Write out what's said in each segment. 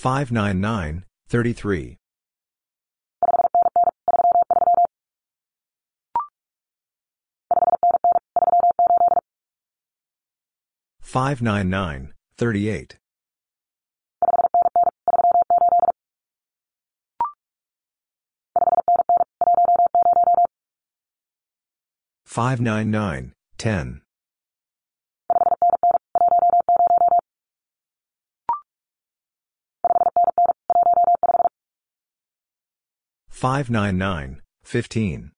599, 33. 599, 38. 599, 10. 599, 15.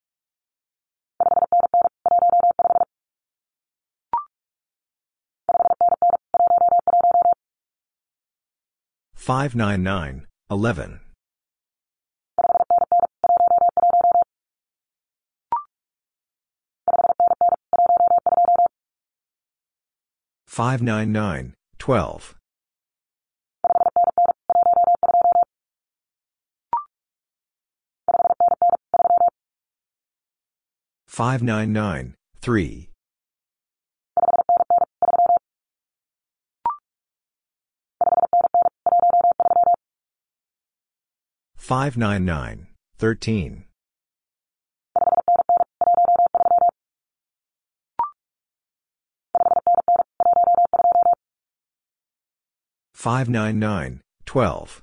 599, 11. 599, 12. 599, 3. 599, 13. 599, 12.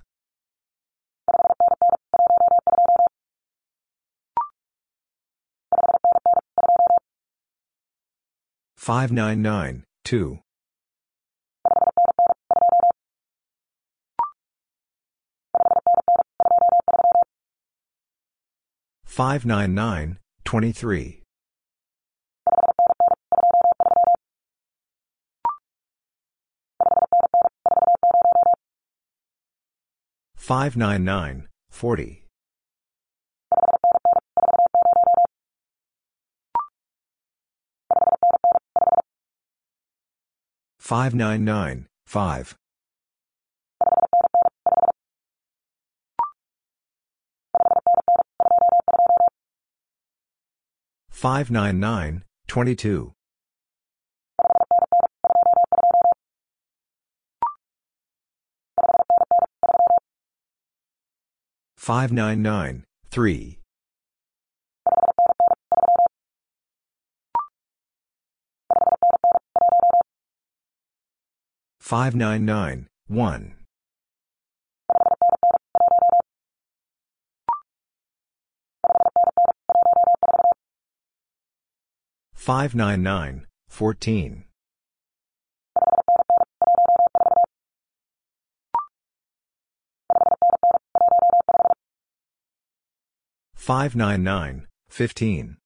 599, 2. 599, 23. 599, 40. 599, 5. 599, 22. 599, 3. 599, 1. 599, 14. 599, 15.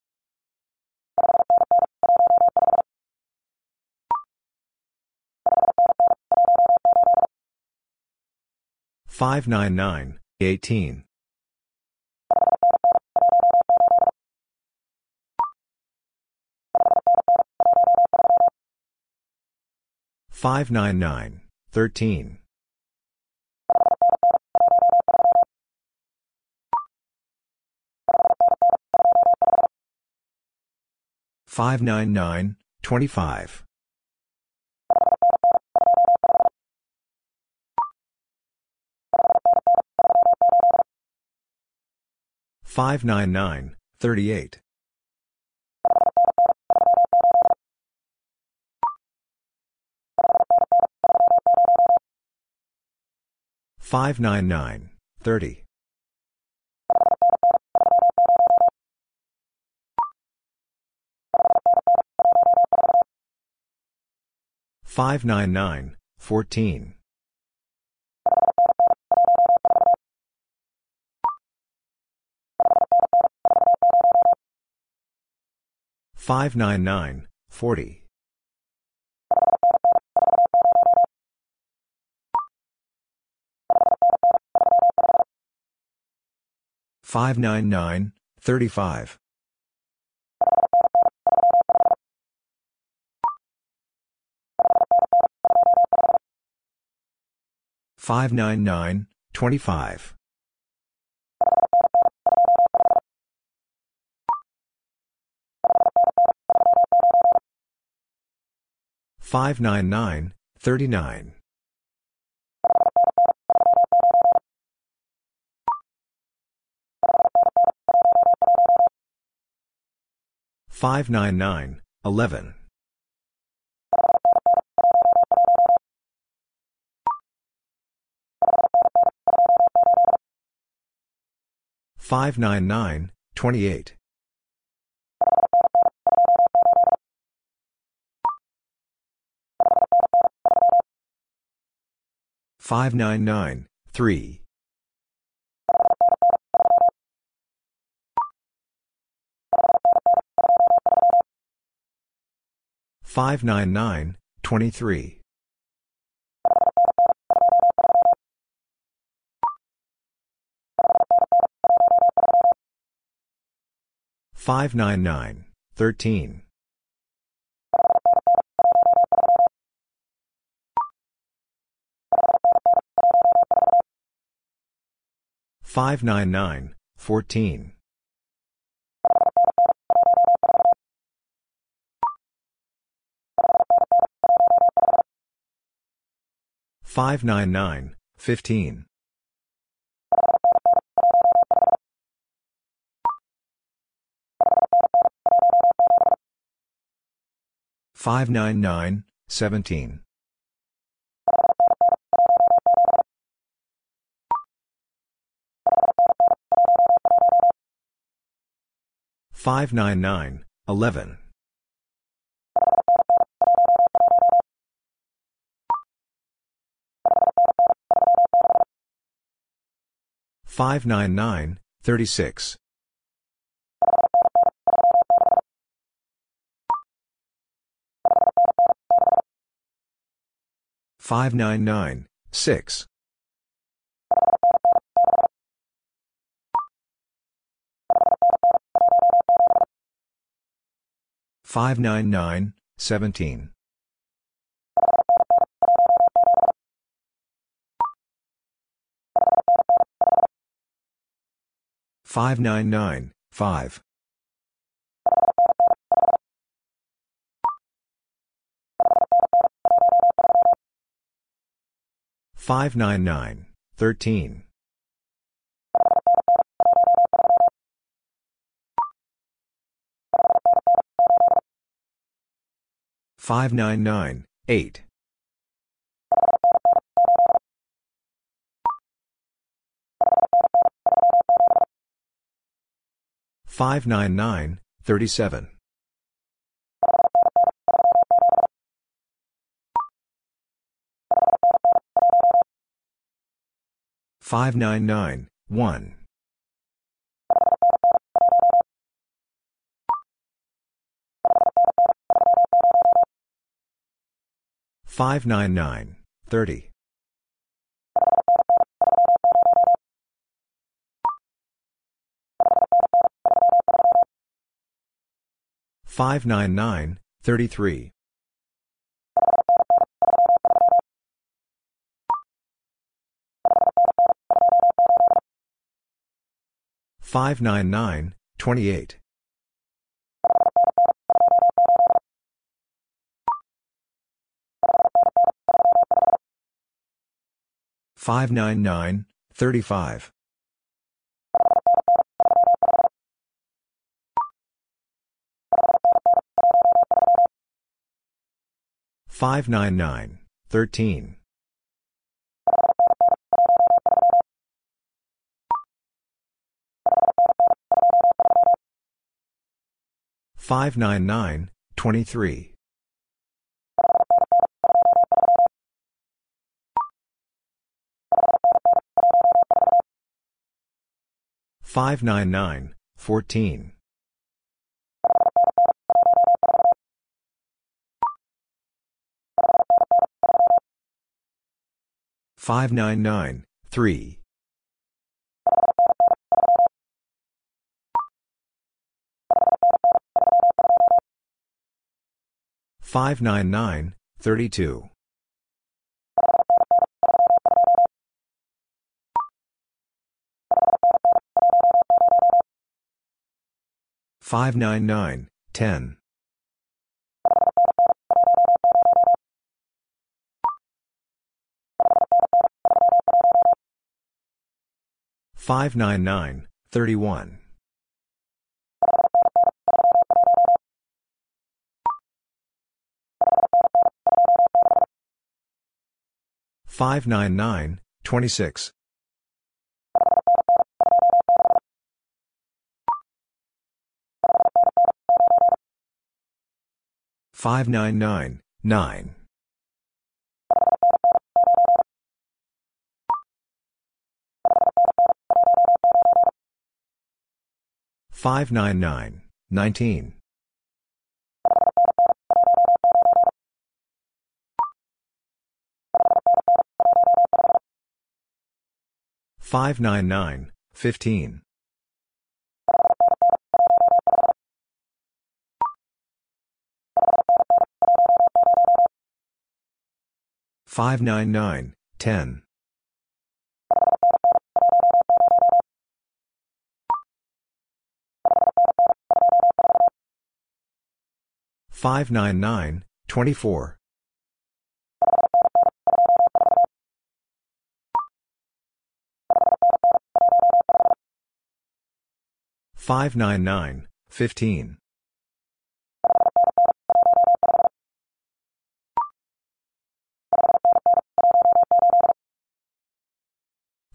599, 18. 599, 13. 599, 25. 599, 38. 599, 30. 599, 14. 599, 40. 599, 35. 599, 25. 599, 39. Five nine nine eleven five nine nine twenty eight 599, 3. 599, 23. 599, 13. 599, 14. 599, 15. 599, 17. 599, 11. 599, 36. 599, 6. 599, 17. 599, 5. 599, 13. 599, 8. 599, 37. 599, 1. 599, 30. 599, 33. 599, 28. 599, 35. 599, 13. 599, 23. 599, 14. 599, 3. 599, 32. 599, 10. Five nine nine thirty one five nine nine twenty six 599, 9. 599, 19. 599, 15. 599, 10. 599, 24. 599, 15.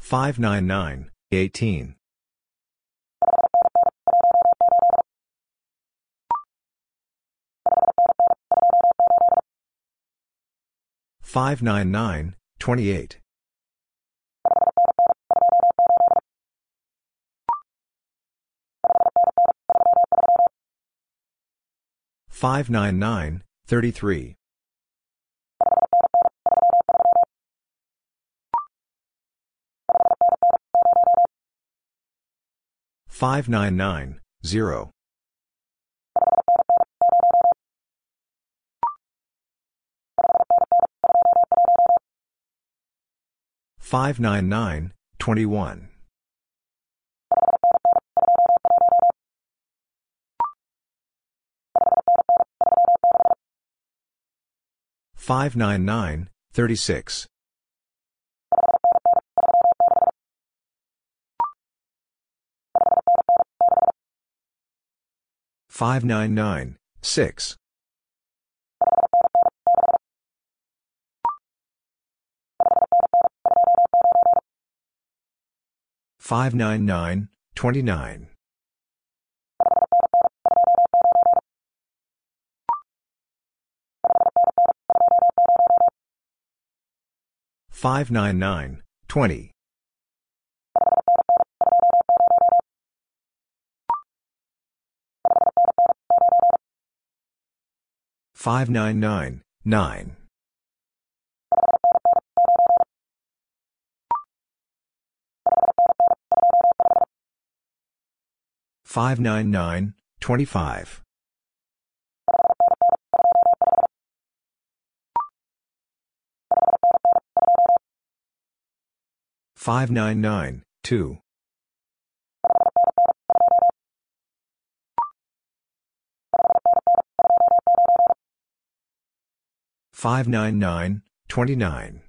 599, 18. 599, 28. 599, 33. 599, 0. 599, 21. 599, 36. 599, 6. 599, 29. 599, 20. 599, 9. 599, 25. 599, 2. 599, 29.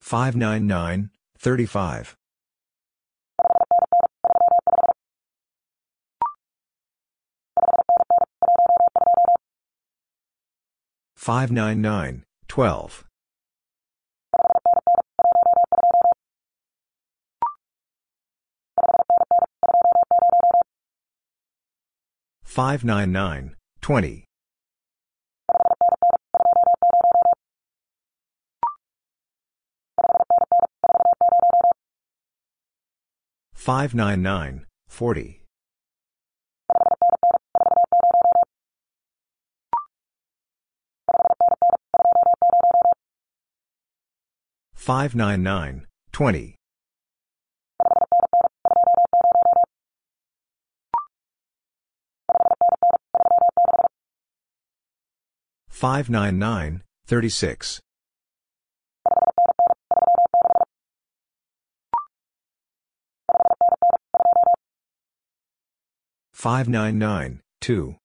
599, 35. 599, 12. 599, 20. 599, 40. 599, 20. 599, 36. 599, 2.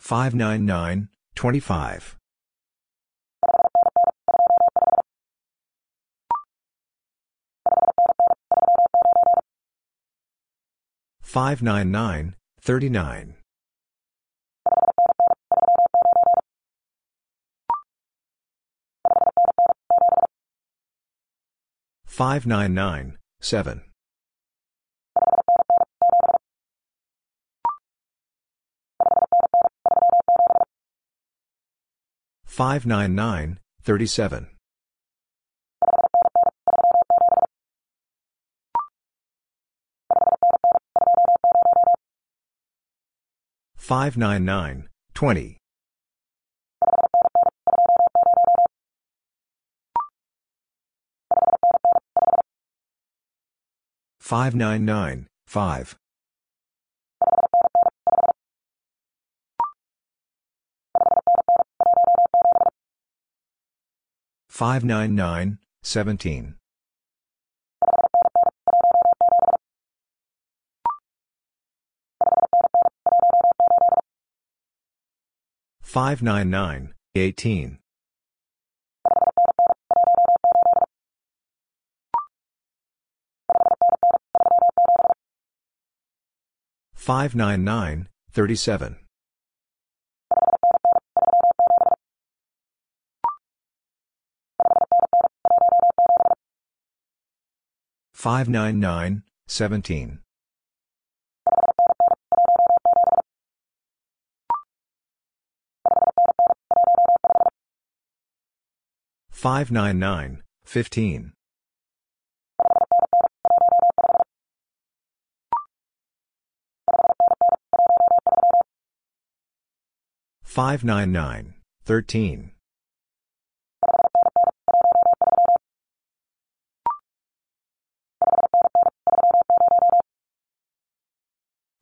599, 25. 599, 39. 599, 7. 599, 37. 599, 20. 599, 5. 599, 17. 599, 18. 599, 37. 599, 17. 599, 15. 599, 13.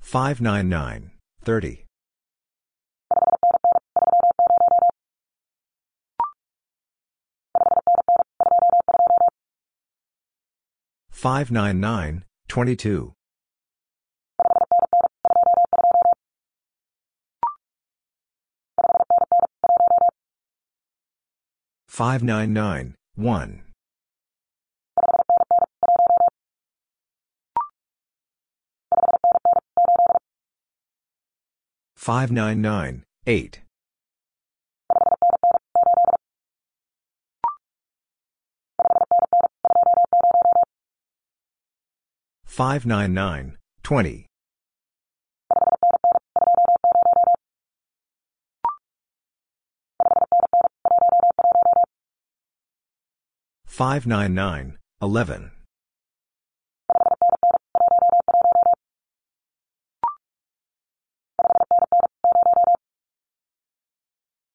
599, 30. 599, 22. 599, 1. 599, 8. 599, 20. 599, 11.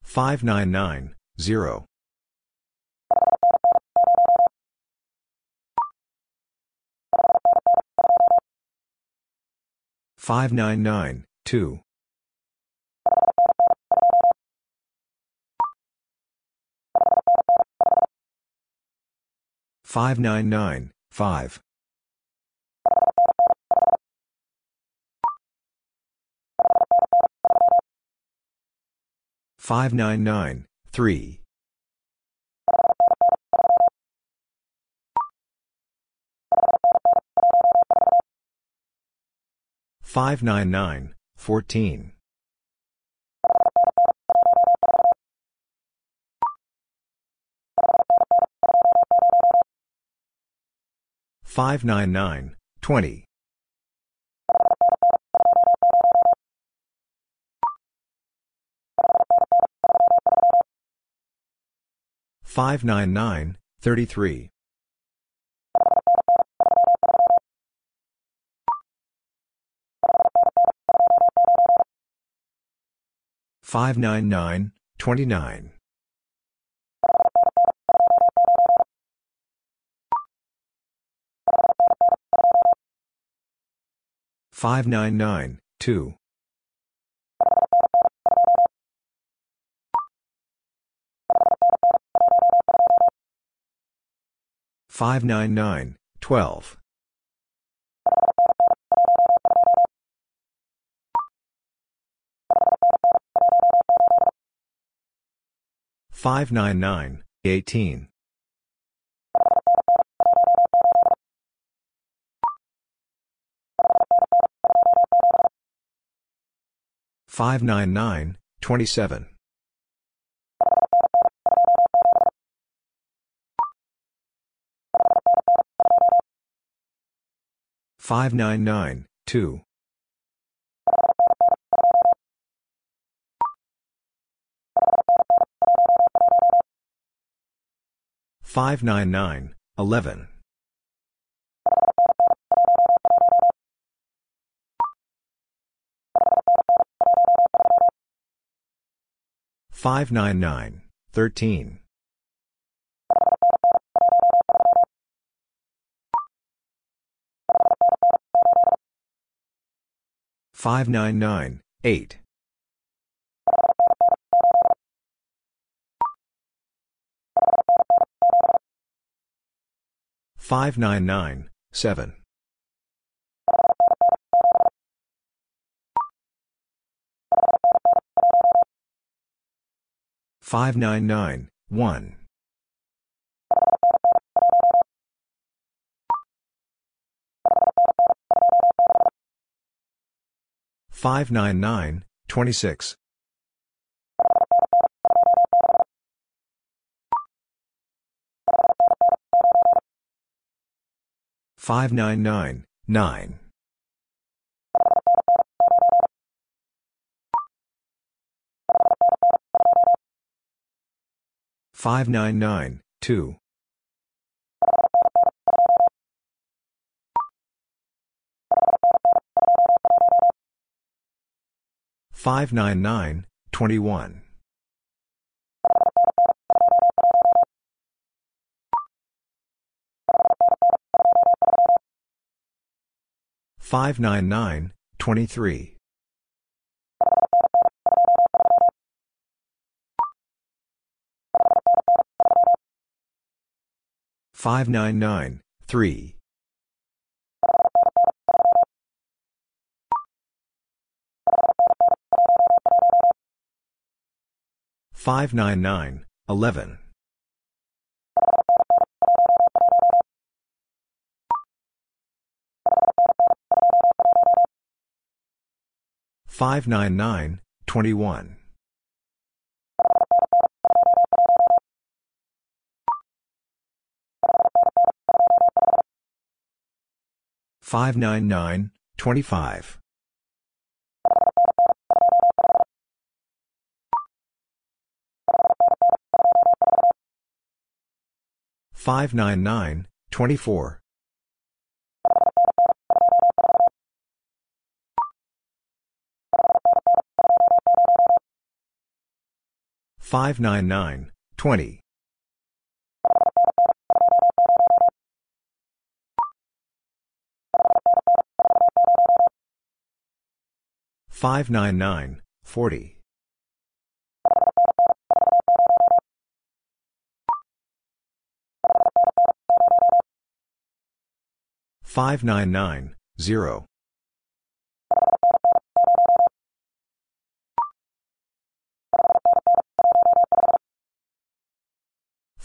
599, 0. 599, 2. 599, 5. 599, 3. 599, 14. 599, 20. 599, 33. 599, 29. 599, 2. 599, 12. 599, 18. 599, 27. 599, 2. 599, 11. 599, 13. 599, 8. 599, 7. 599, 1. 599, 26. 599, 9. 599, 2. 599, 21. 599, 23. 599, 3. 599, 11. 599, 21. 599, 25. 599, 24. 599, 20. 599, 40. 599, 0.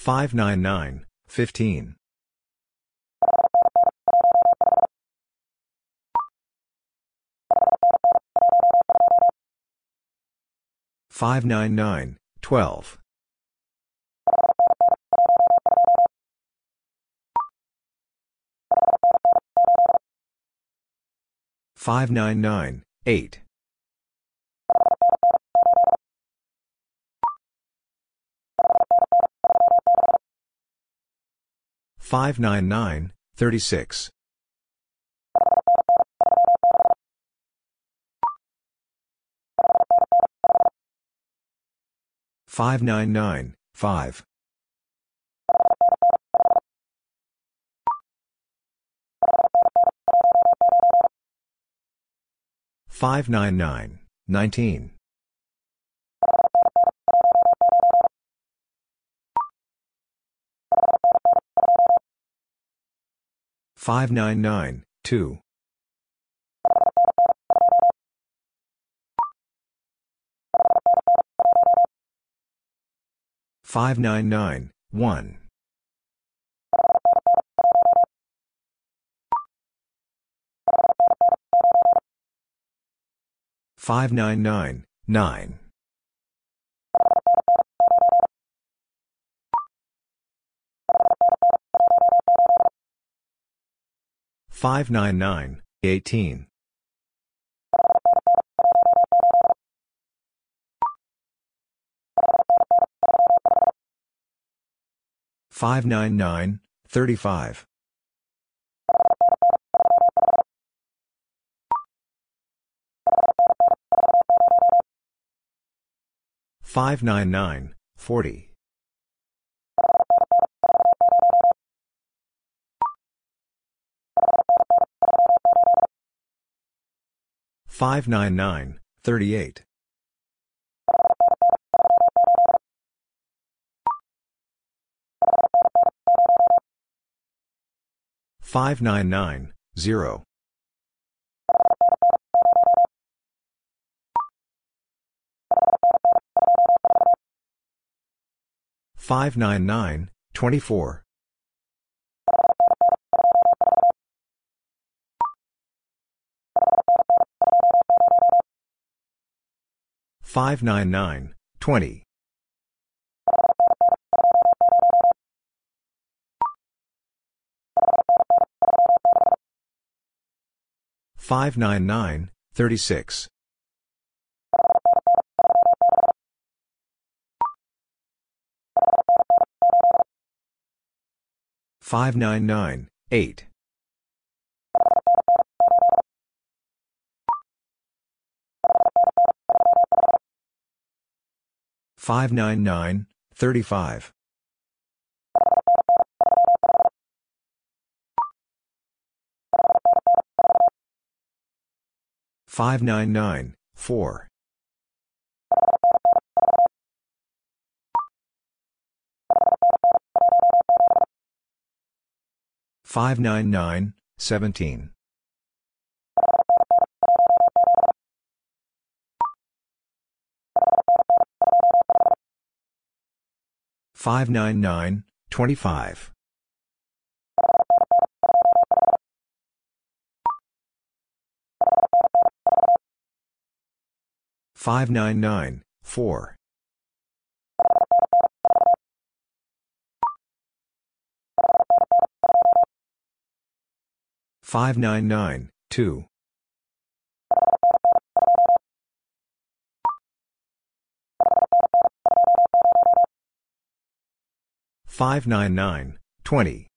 599, 15. 599, 12. 599, 8. 599, 36. 599, 5. 599, 19. 599, 2. 599, 1. 599, 9. 599, 18. 599, 35. 599, 40. 599, 38. 599, 0. 599, 24. 599, 20. 599, 36. 599, 8. 599, 35. 599, 4. 599, 17. 599, 25. 599, 4. 599, 2. 599, 20.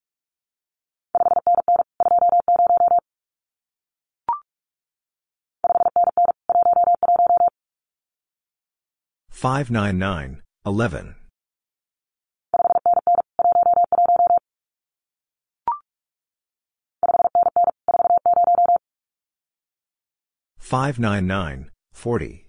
599, 11. 599, 40.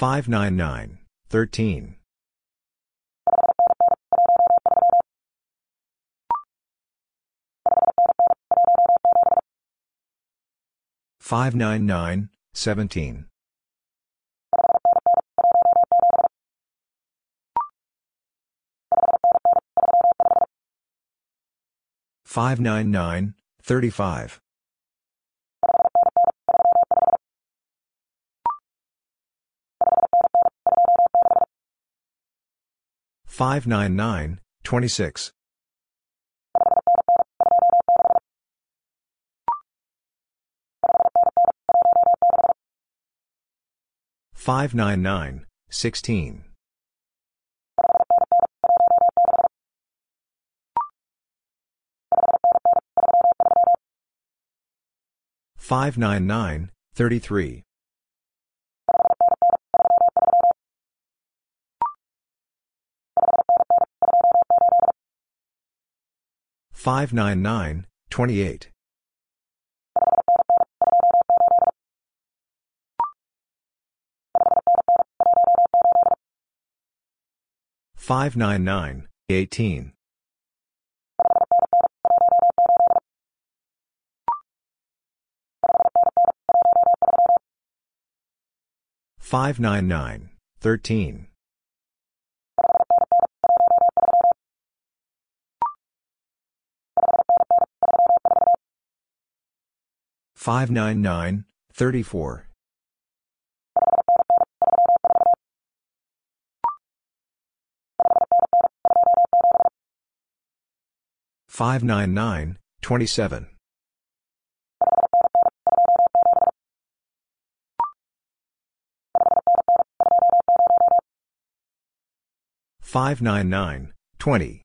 599, 13. 599, 24. 599, 13. 599, 17. 599, 35. 599, 26. 599, 16. 599, 33. 599, 28. 599, 18. 599, 13. 599, 34. 599, 27. 599, 20.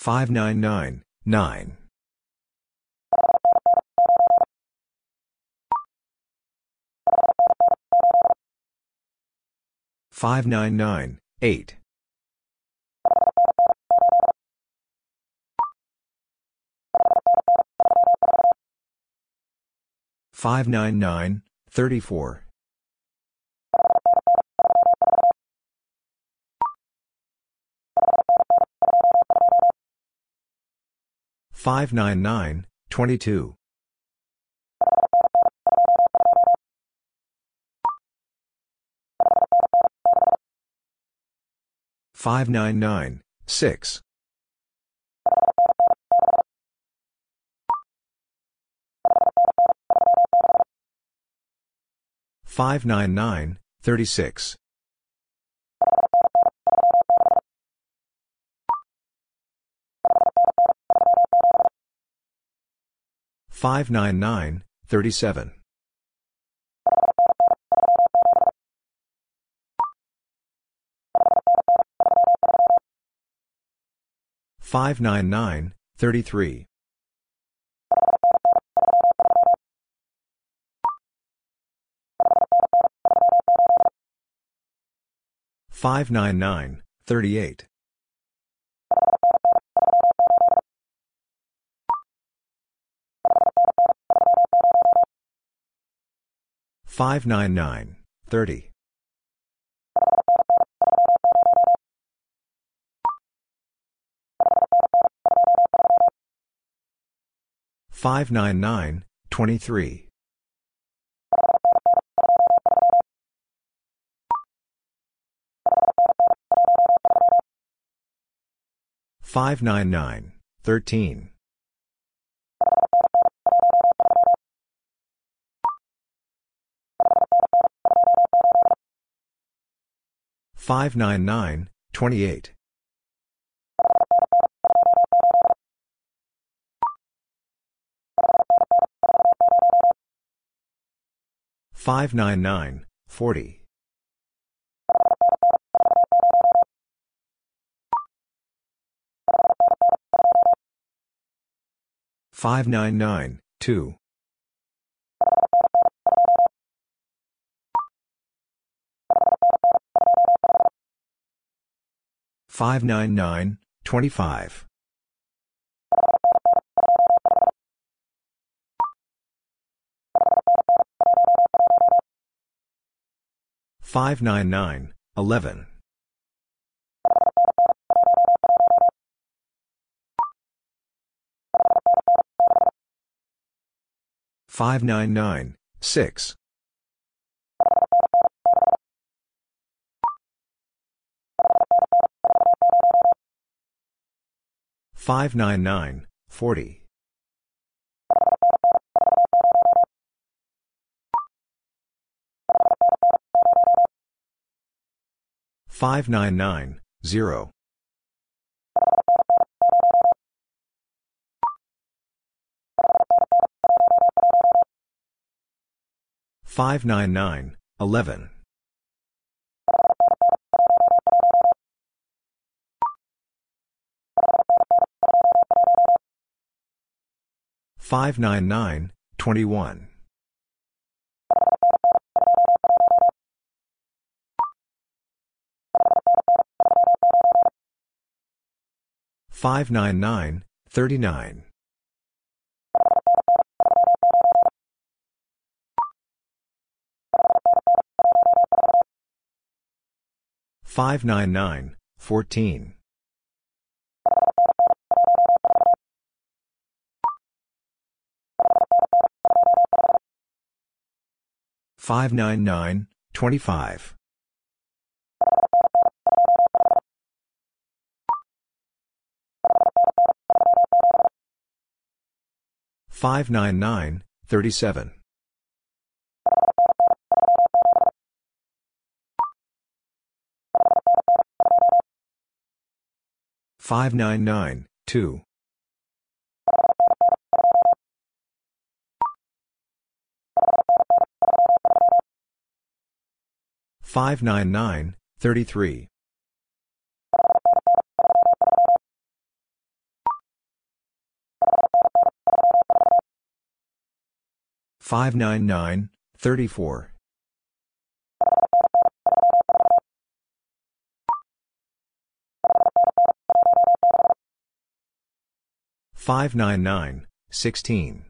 599, 9. 599, 8. 599, 34. 599, 22. 599, 6. 599, 36. 599, 37. 599, 33. 599, 38. 599, 30. 599, 23. 599, 13. 599, 28. 599, 40. 599, 2. 599, 25. 599, 11. 599, 6. 599, 40. 599, 0. 599, 11. 599, 21. Five nine nine thirty nine five nine nine fourteen 599, 25. 599, 37. 599, 2. 599, 33. 599, 34. 599, 16.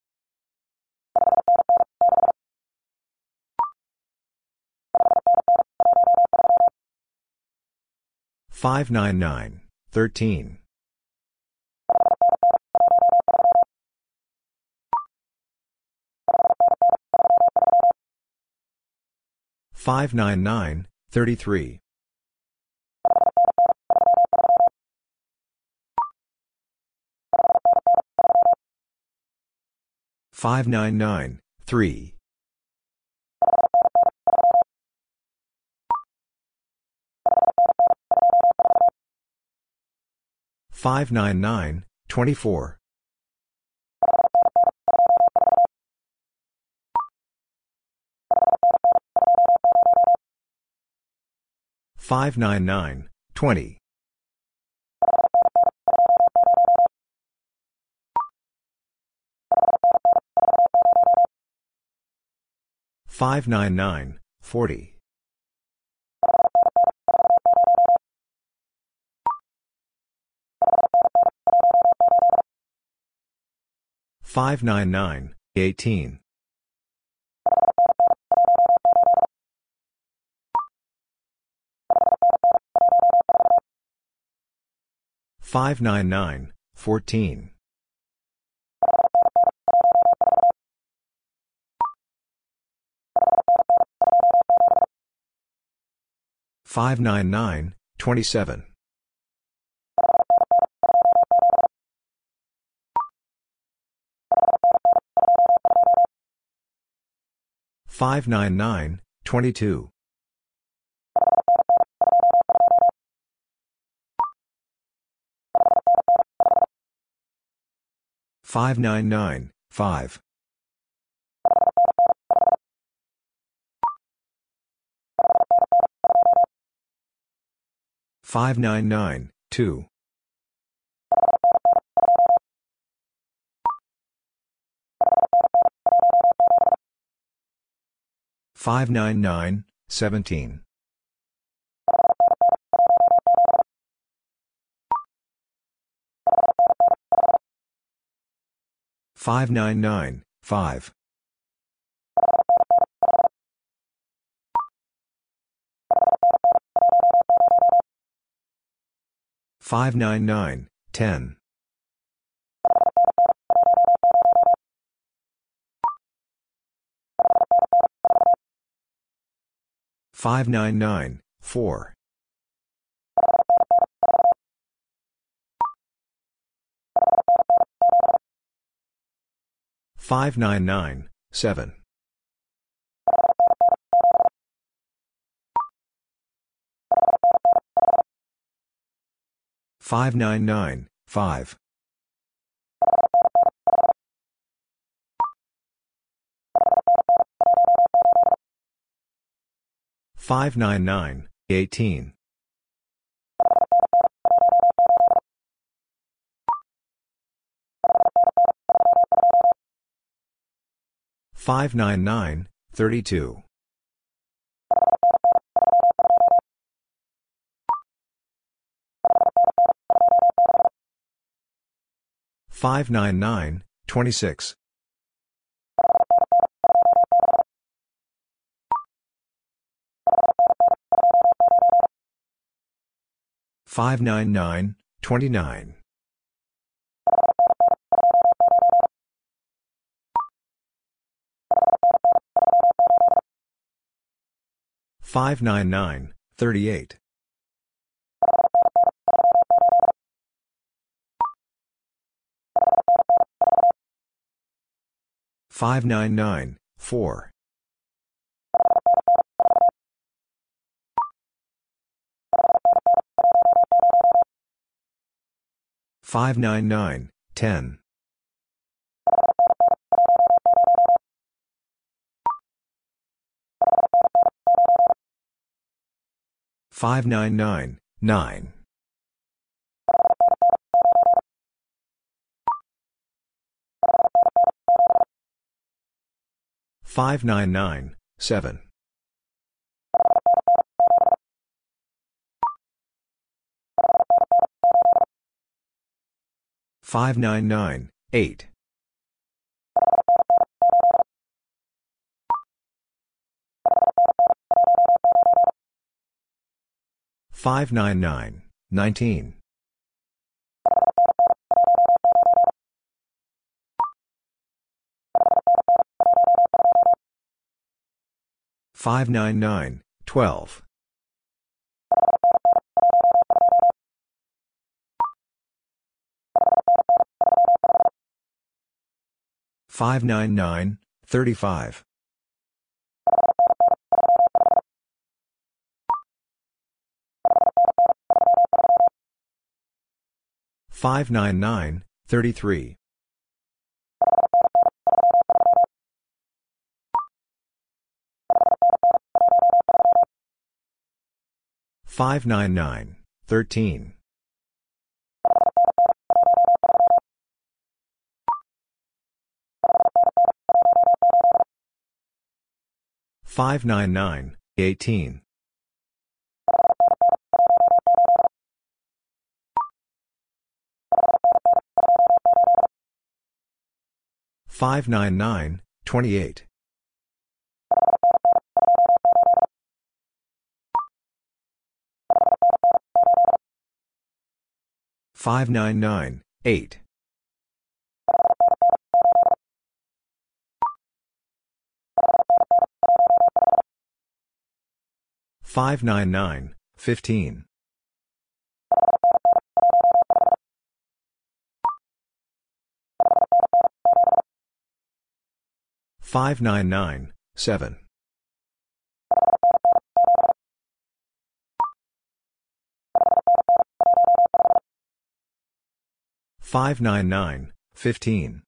599, 13. 599, 6. 599, 13. 599, 33. 599, 3. 599, 24. 599, 20. 599, 40. 599, 18. 599, 14. 599, 27. 599, 22. 599, 5. 599, 2. 599, 17. 599, 5. 599, 10. 599, 4. 599, 7. 599, 5. 599, 18. 599, 32. 599, 26. 599, 29. 599, 38. 599, 4. 599, 10. 599, 9. 599, 7. 599, 8. 599, 19. 599, 12. 599, 35. 599, 33. 599, 13. 599, 18. 599, 28. 599, 8. 599, 15. 599, 7. 599, 15.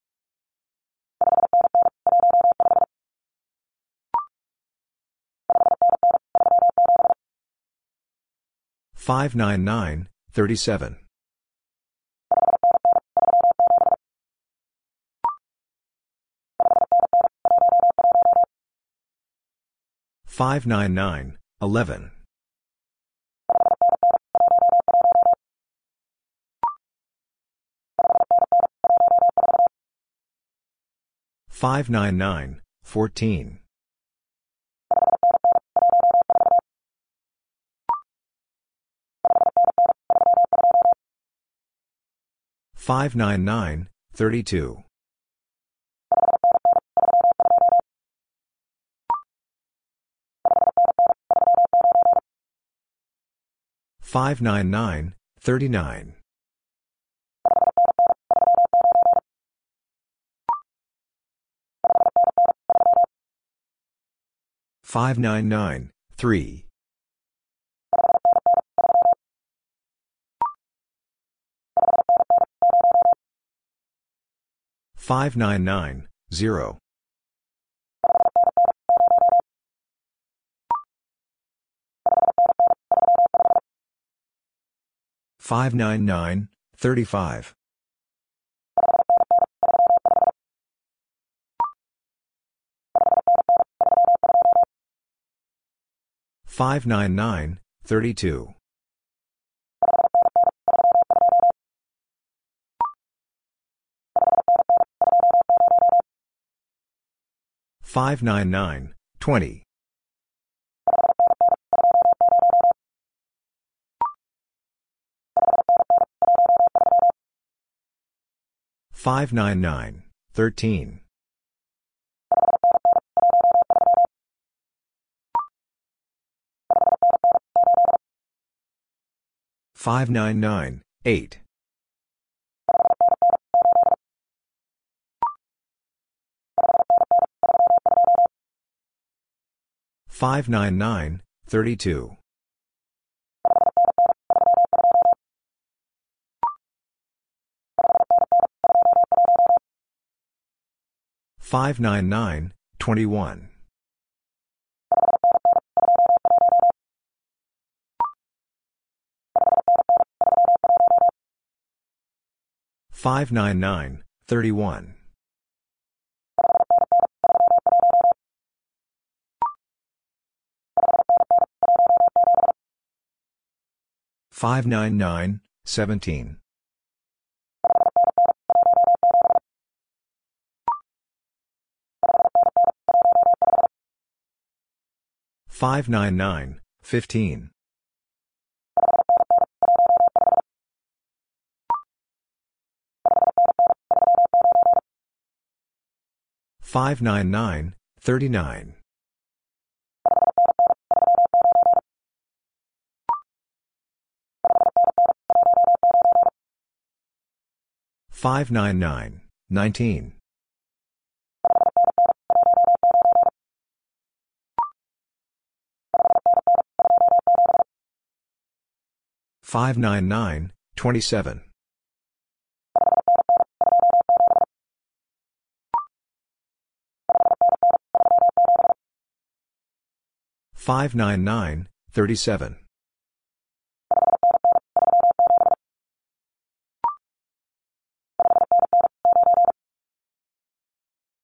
599, 37. 599, 11. 599, 14. 599, 32. 599, 39. 599, 3. 599, 0. 599, 35. 599, 32. 599, 20. 599, 13. 599, 8. 599, 32. 599, 21. 599, 31. 599, 17. 599, 15. 599, 39. 599, 19. 599, 27. 599, 37.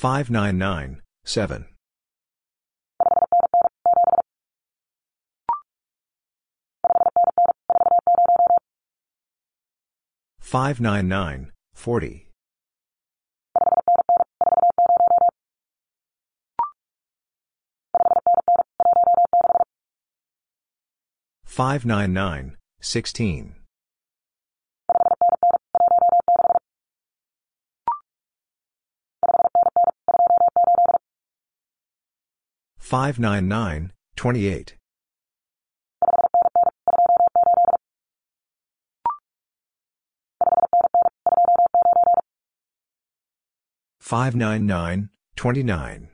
599, 7. 599, 14. 599, 7. 599, 40. 599, 16. 599, 28. 599, 29.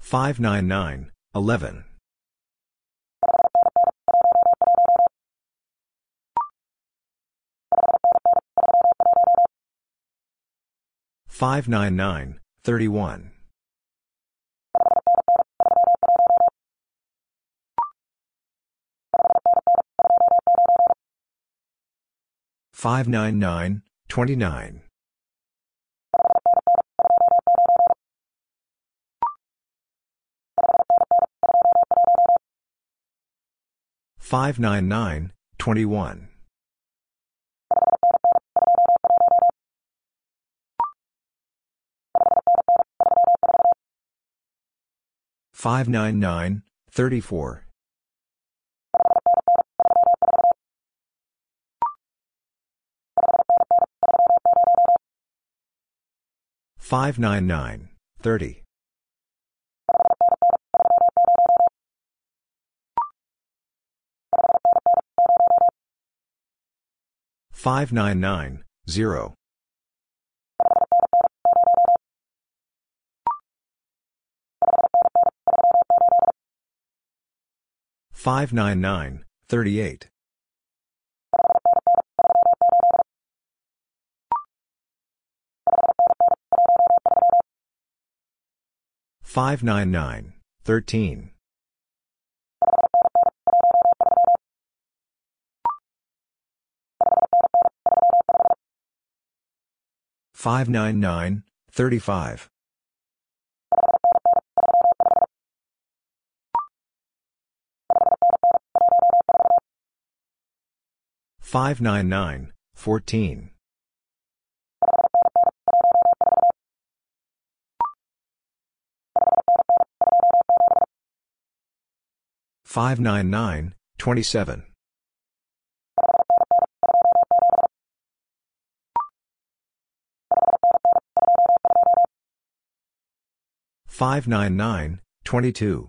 599, 11. 599, 31. 599, 29. 599, 21. 599, 34. 599, 30. 599, 0. 599, 38. 599, 13. 599, 35. 599, 14. 599, 27. 599, 22.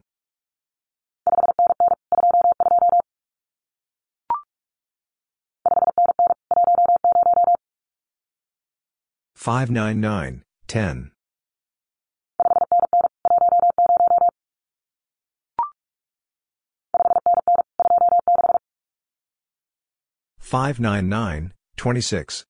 599, 10. 599, 26.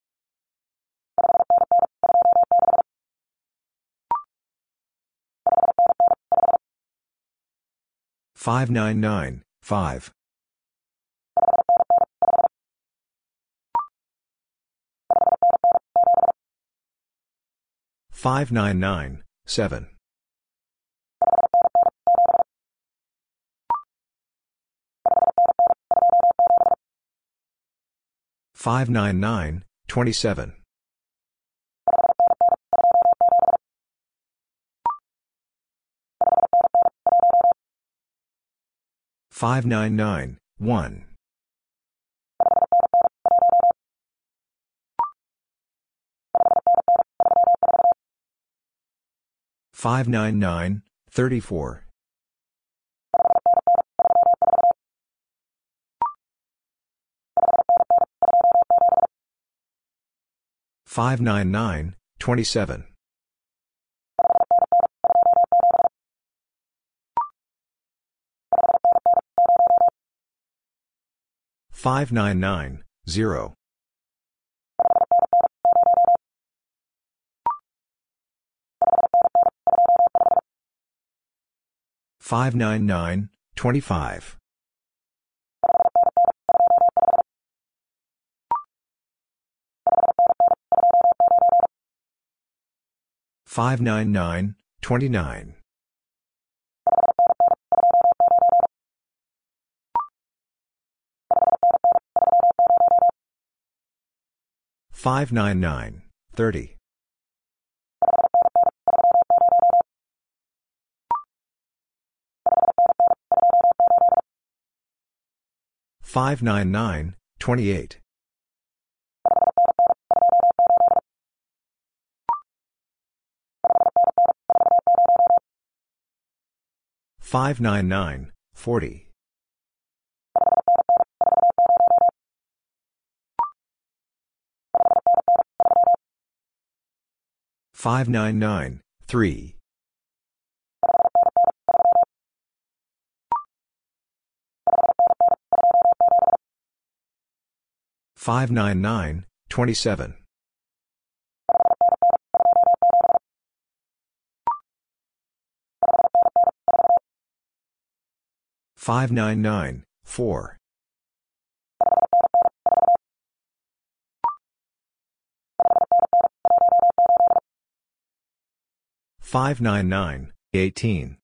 599, 5. 599, 7. 599, 27. 599, 1. 599, 34. 599, 27. 599, 0. 599, 25. 599, 29. 599, 30. 599, 28. 599, 40. 599, 3. 599, 27. 599, 4. 599, 18.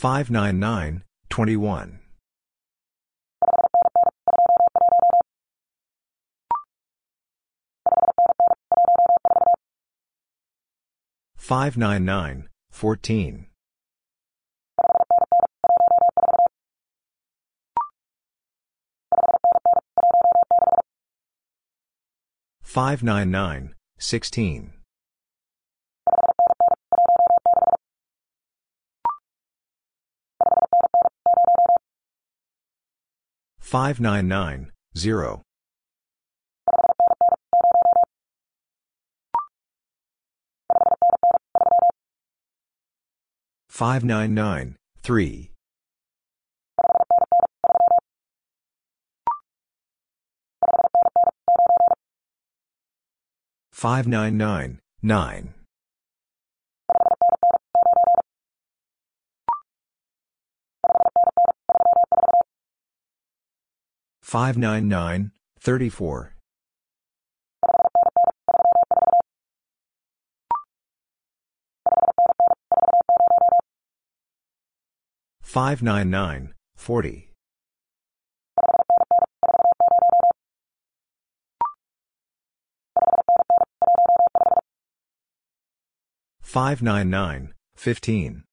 599, 21. Five nine nine fourteen five nine nine sixteen 599, 0. 599, 3. 599, 9. 599, 34. 599, 40. 599, 15.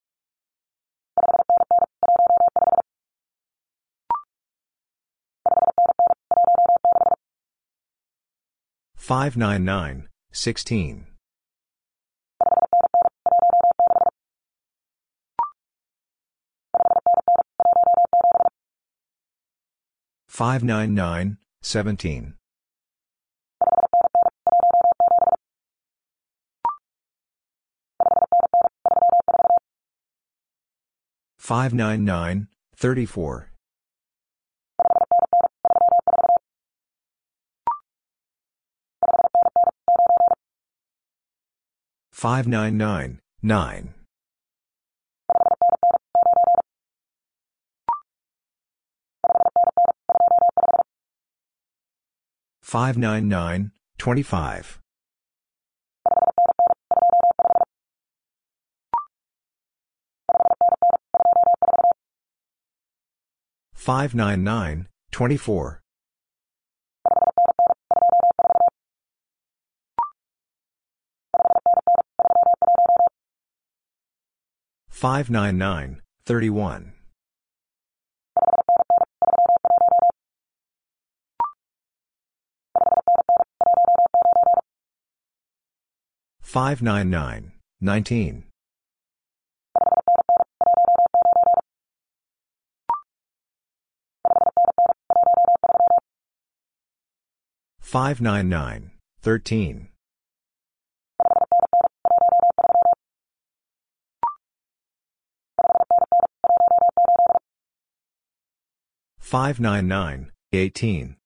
599, 16. 599, 17. 599, 34. 599, 9. 599, 25. 599, 24. 599, 31. 599, 19. 599, 13. 599, 18.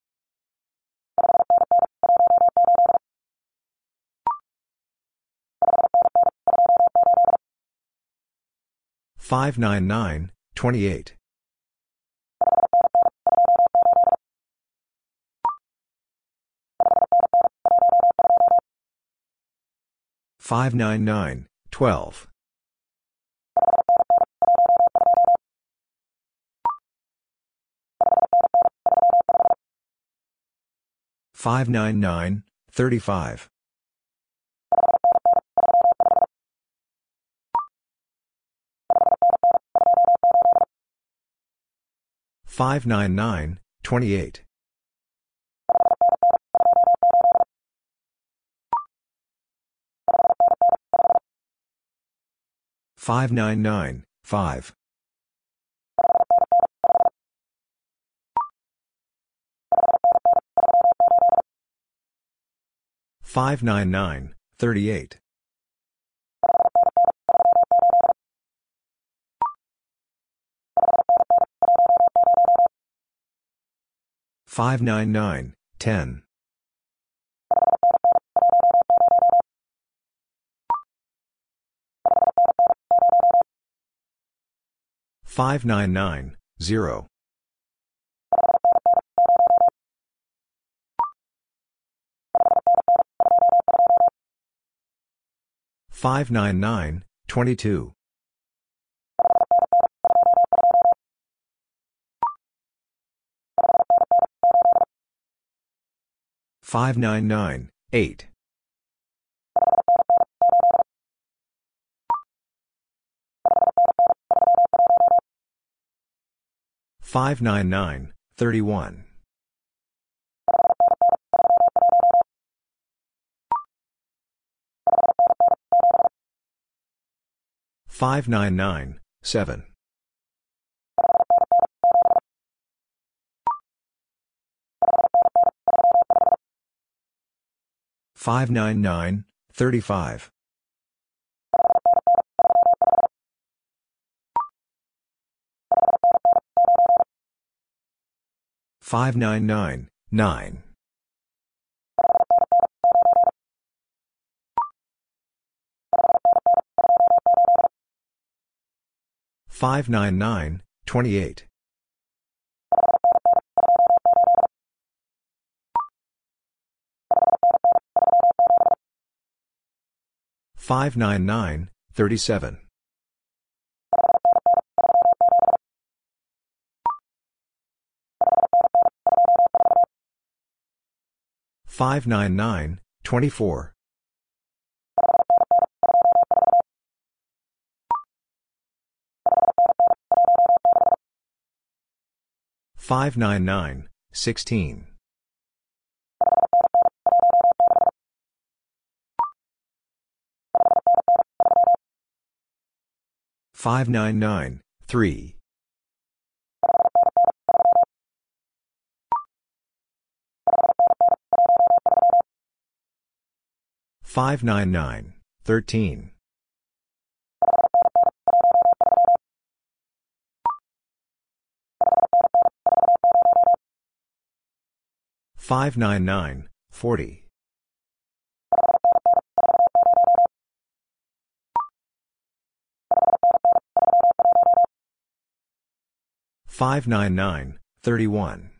599, 28. 599, 12. 599, 35. 599, 28. 599, 5. 599, 38. 599, 10. 599, 0. 599, 22. Five nine nine eight five nine nine thirty one 599, 8. 599, 31. 599, 7. 599, 35. 599, 9. 599, 28. 599, 37. 599, 24. 599, 16. 599, 3. 599, 13. 599, 40. 599, 31.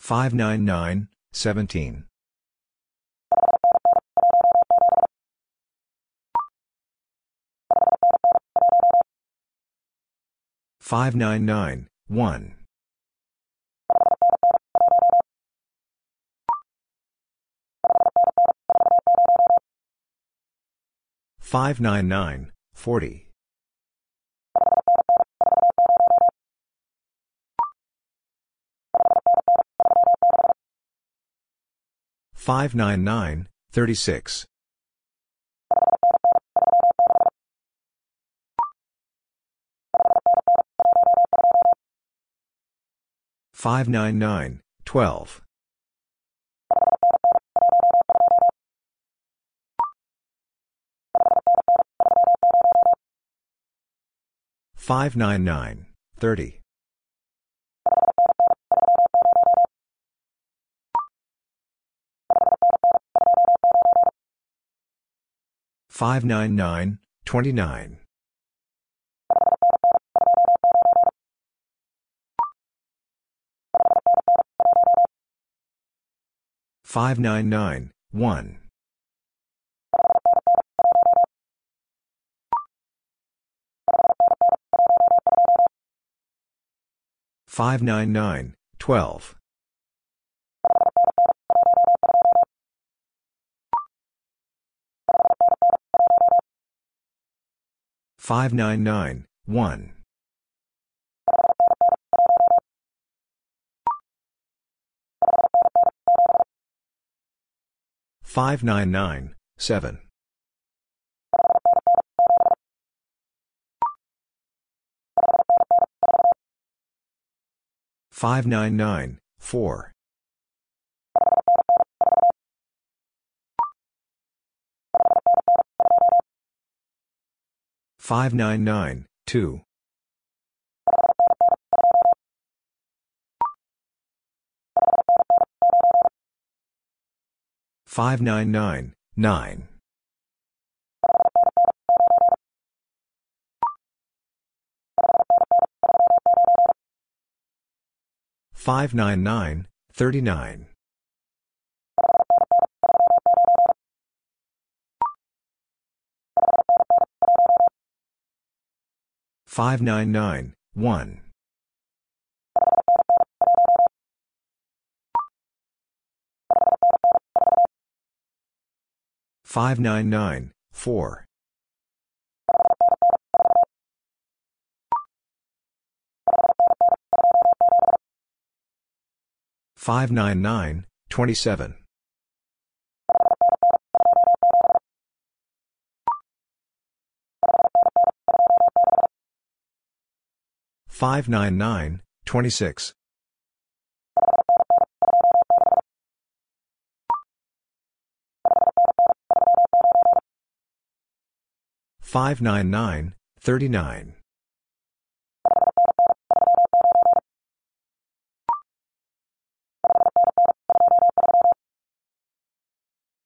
599, 17. 599, 1. 599, 40. 599, 36. 599, 12. 599, 30. 599, 29. 599, 1. 599, 12. 599, 1. 599, 7. 599, 4. 599, 2. 599, 9. 599, 39. 599, 1. 599, 4. 599, 27. 599, 26. 599, 39.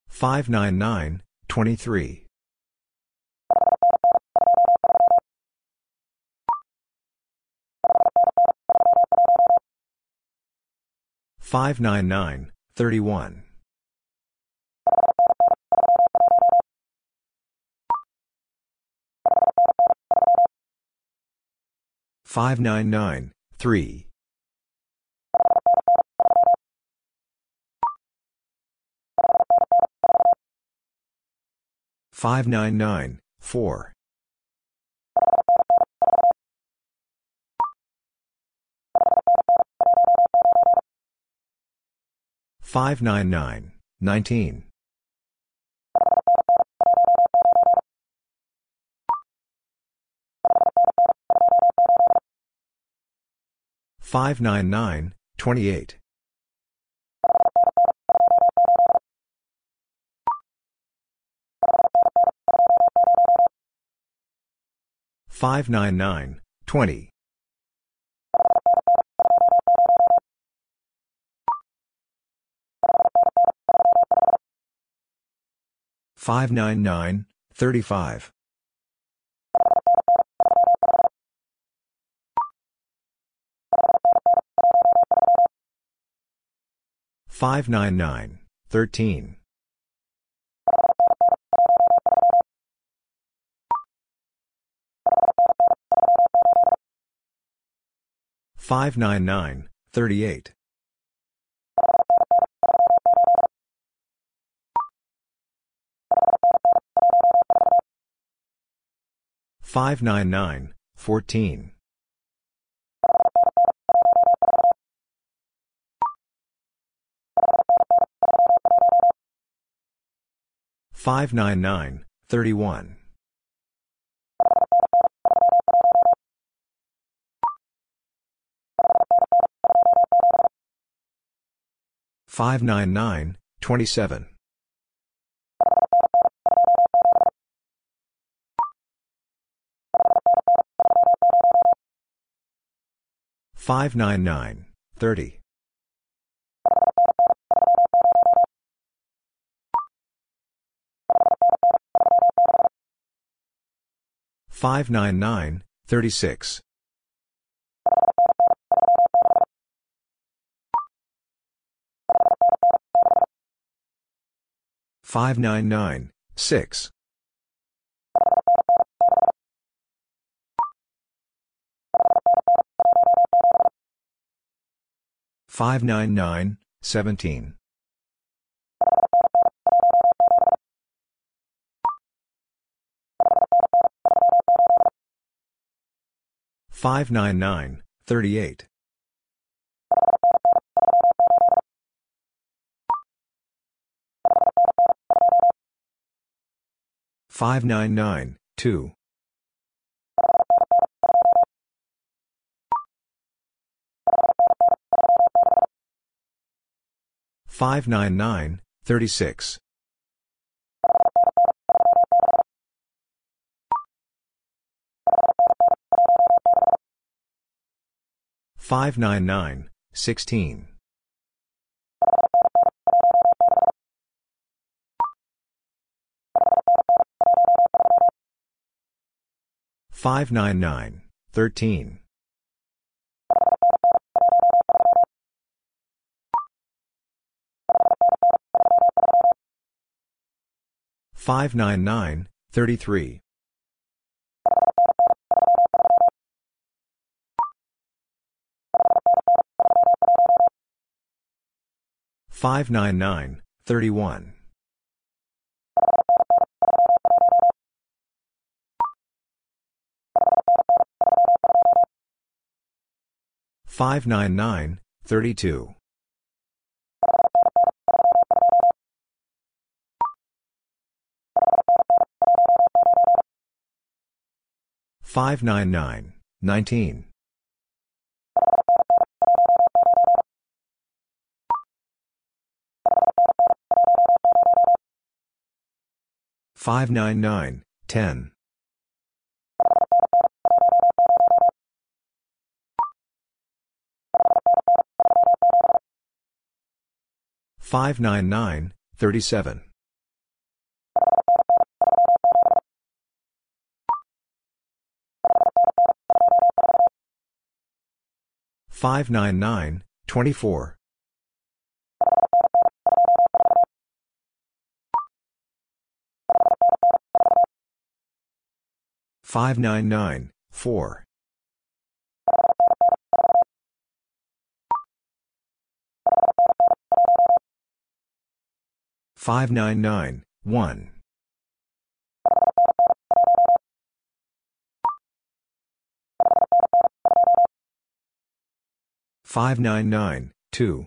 599, 23. 599, 31. 599, 3. 599, 4. 599, 19. 599, 28. 599, 20. 599, 35. 599, 13. 599, 38. 599, 14. 599, 31. 599, 27. 599, 30. 599, 36. 599, 6. 599, 17. 599, 38. 599, 2. 599, 36. 599, 16. 599, 13. 599, 33. 599, 31. Five nine nine thirty two five nine nine nineteen 599, 10. 599, 37. 599, 24. 599, 4. 599, 1. 599, 2.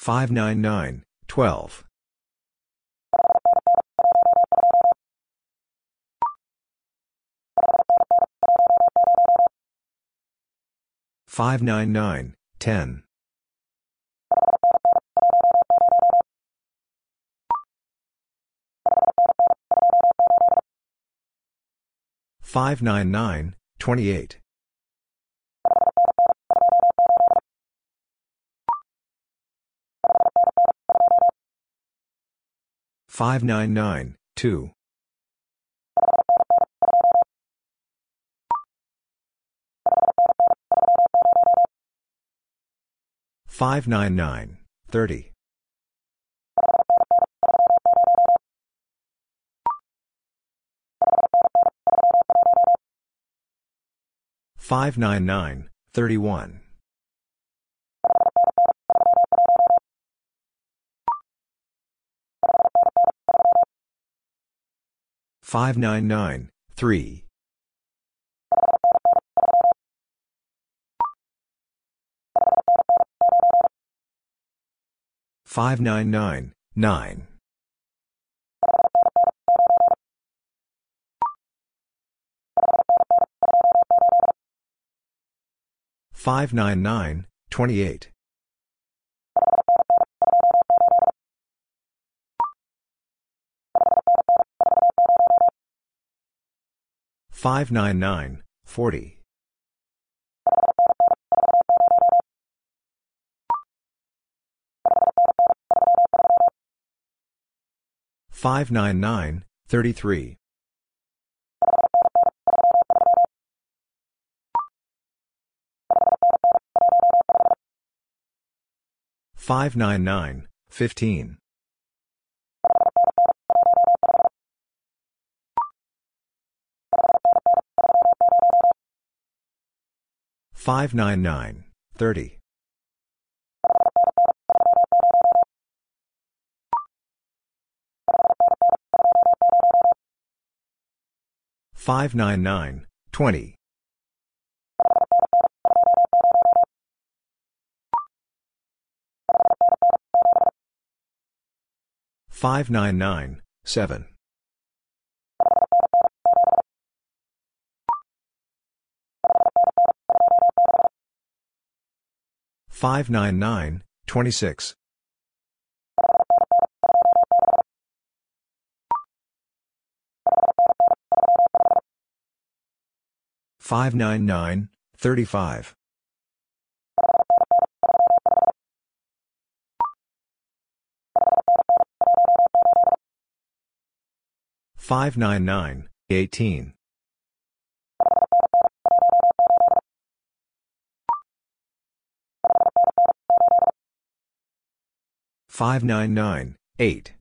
599, 12. 599, 35. 599, 12. 599, 10. 599, 28. 599, 2. 599, 30. 599, 31. 599, 3. 599, 9. 599, 28. 599, 40. 599, 33. 599, 15. 599, 30. 599, 20. 599, 7. 599, 26. Five nine nine thirty five five nine nine eighteen 599, 8.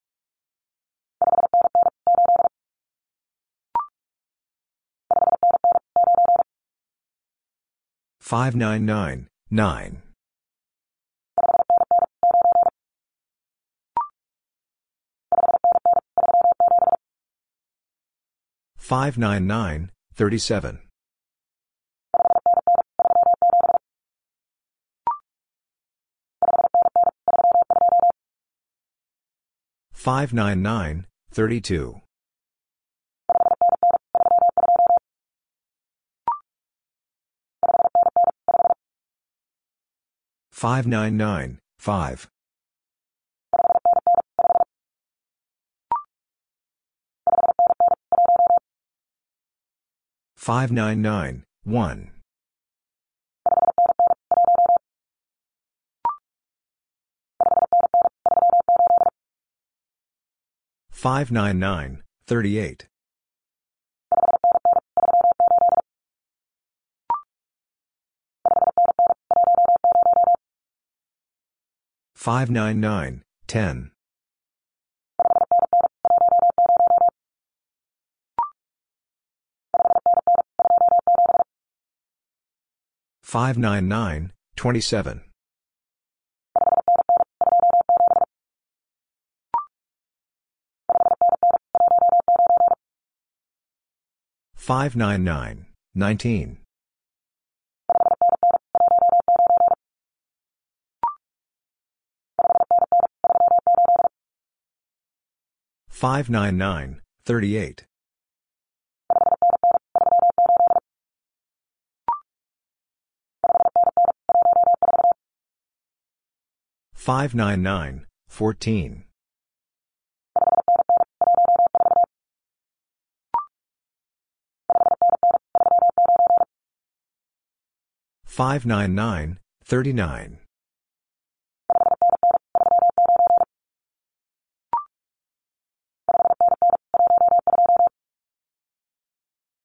599, 9. 599, 37. 599, 32. 599, 5. 599, 1. 599, 38. 599, 10. 599, 27. 599, 19. 599, 38. 599, 14. 599, 39.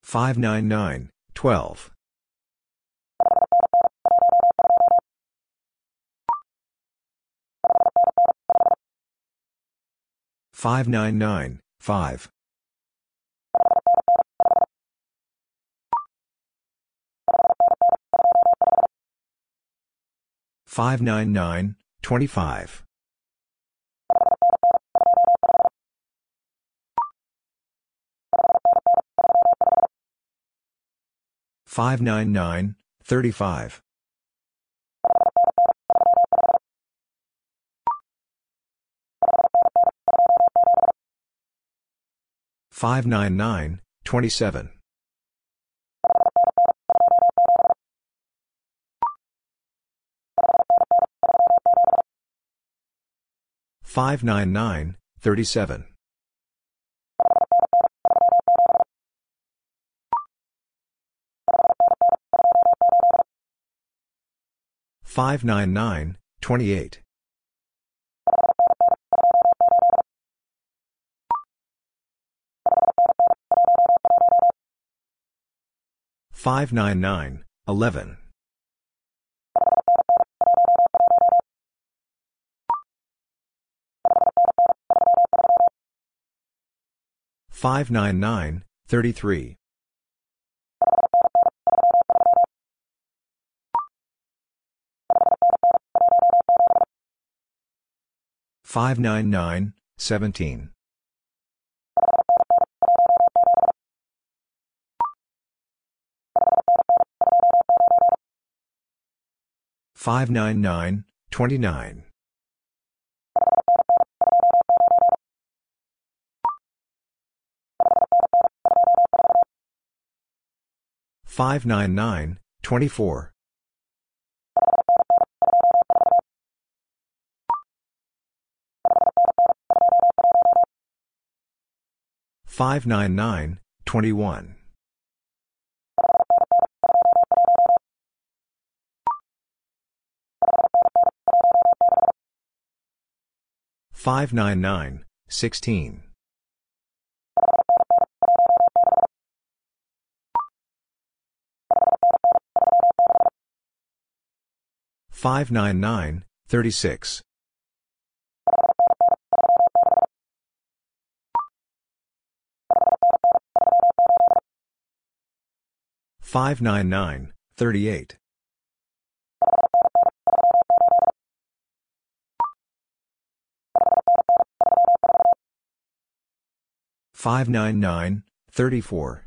599, 12. 599, 5. 599, 25. 599, 35. 599, 27. 599, 37. 599, 28. 599, 11. 599, 33. 599, 17. 599, 29. 599, 24. 599, 21. 599, 16. 599, 36. 599, 38. 599, 34.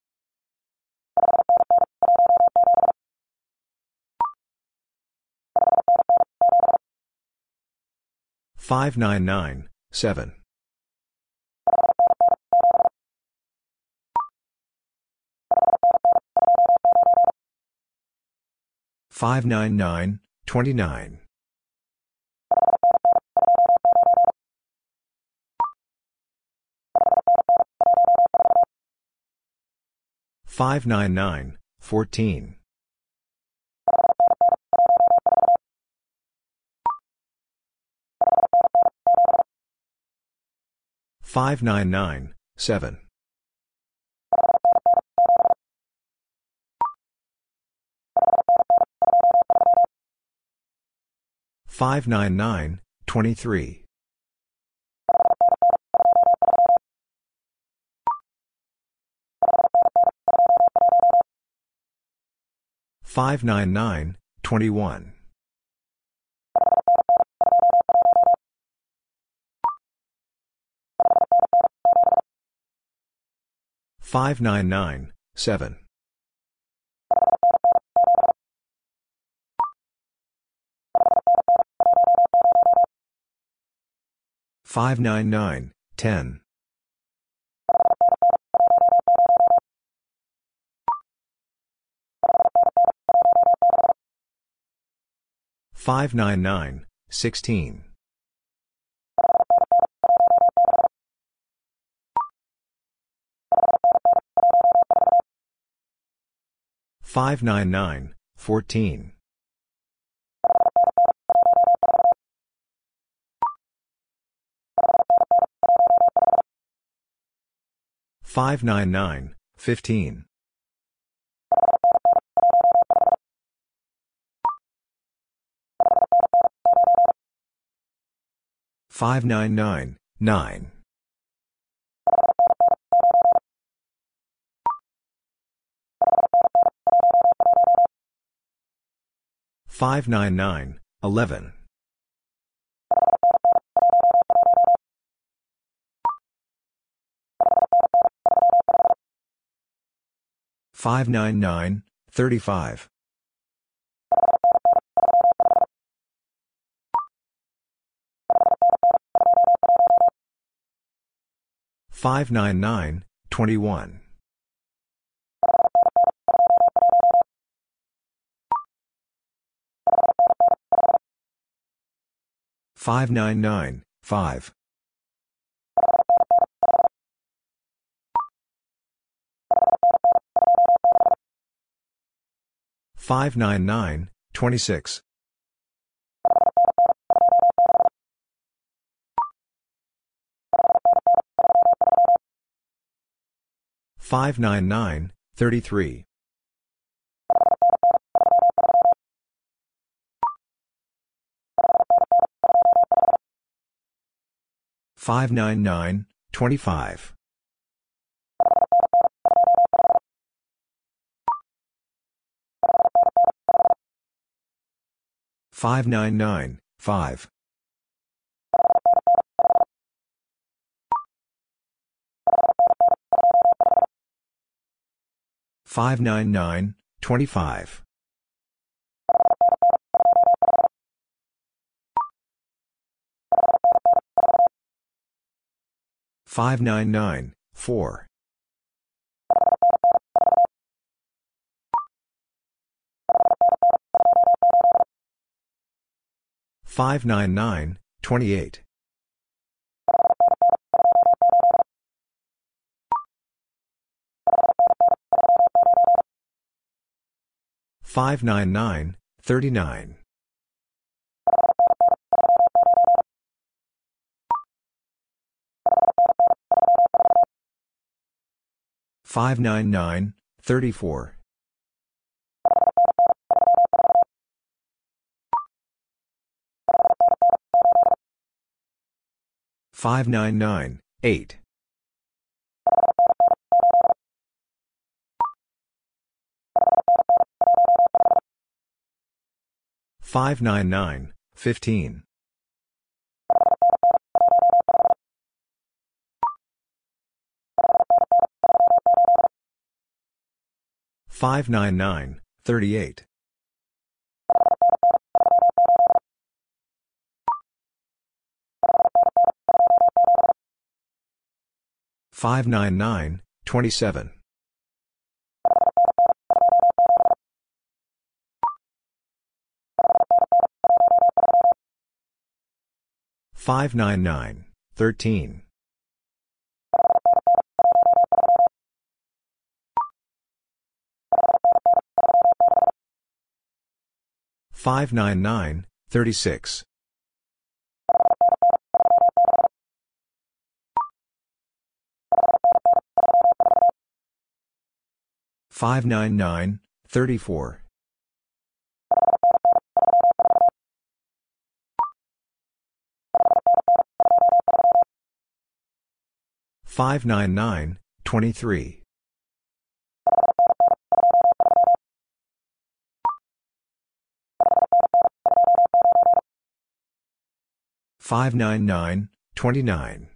599, 14. 599, 17. 599, 7. 599, 29. 599, 14. 599, 7. 599, 23. 599, 21. 599, 7. 599, 10. 599, 16. 599, 14. 599, 15. 599, 9. 599, 11. 599, 35. 599, 21. 599, 5. 599, 26. 599, 33. 599, 25. 599, 5. 599, 25. 599, 4. Five nine nine twenty eight five nine nine thirty nine 599, 34. 599, 8. 599, 15. 599, 38. 599, 27. 599, 13. 599, 36. 599, 34. 599, 23. 599, 29.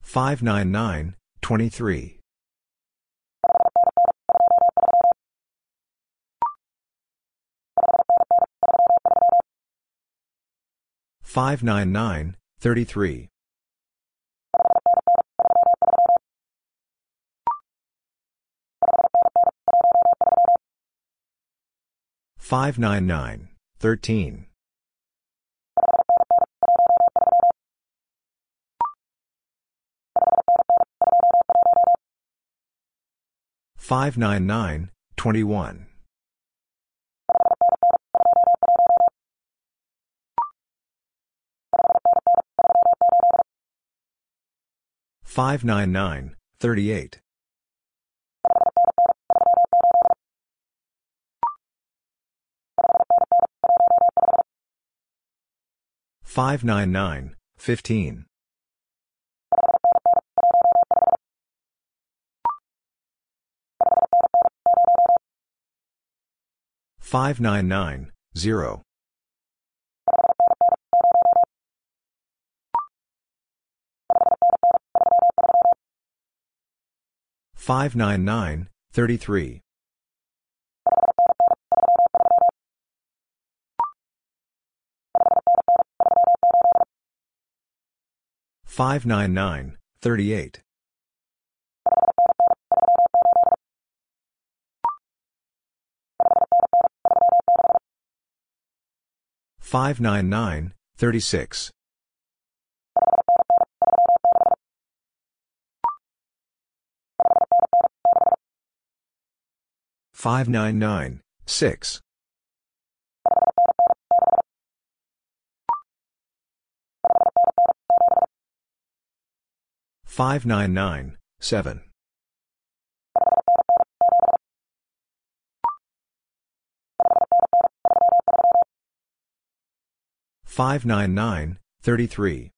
599, 23. 599, 33. 599, 13. 599, 21. 599, 38. 599, 15. 599, 0. 599, 33. 599, 38. 599, 36. 599, 6. 599, 7. 599, 33.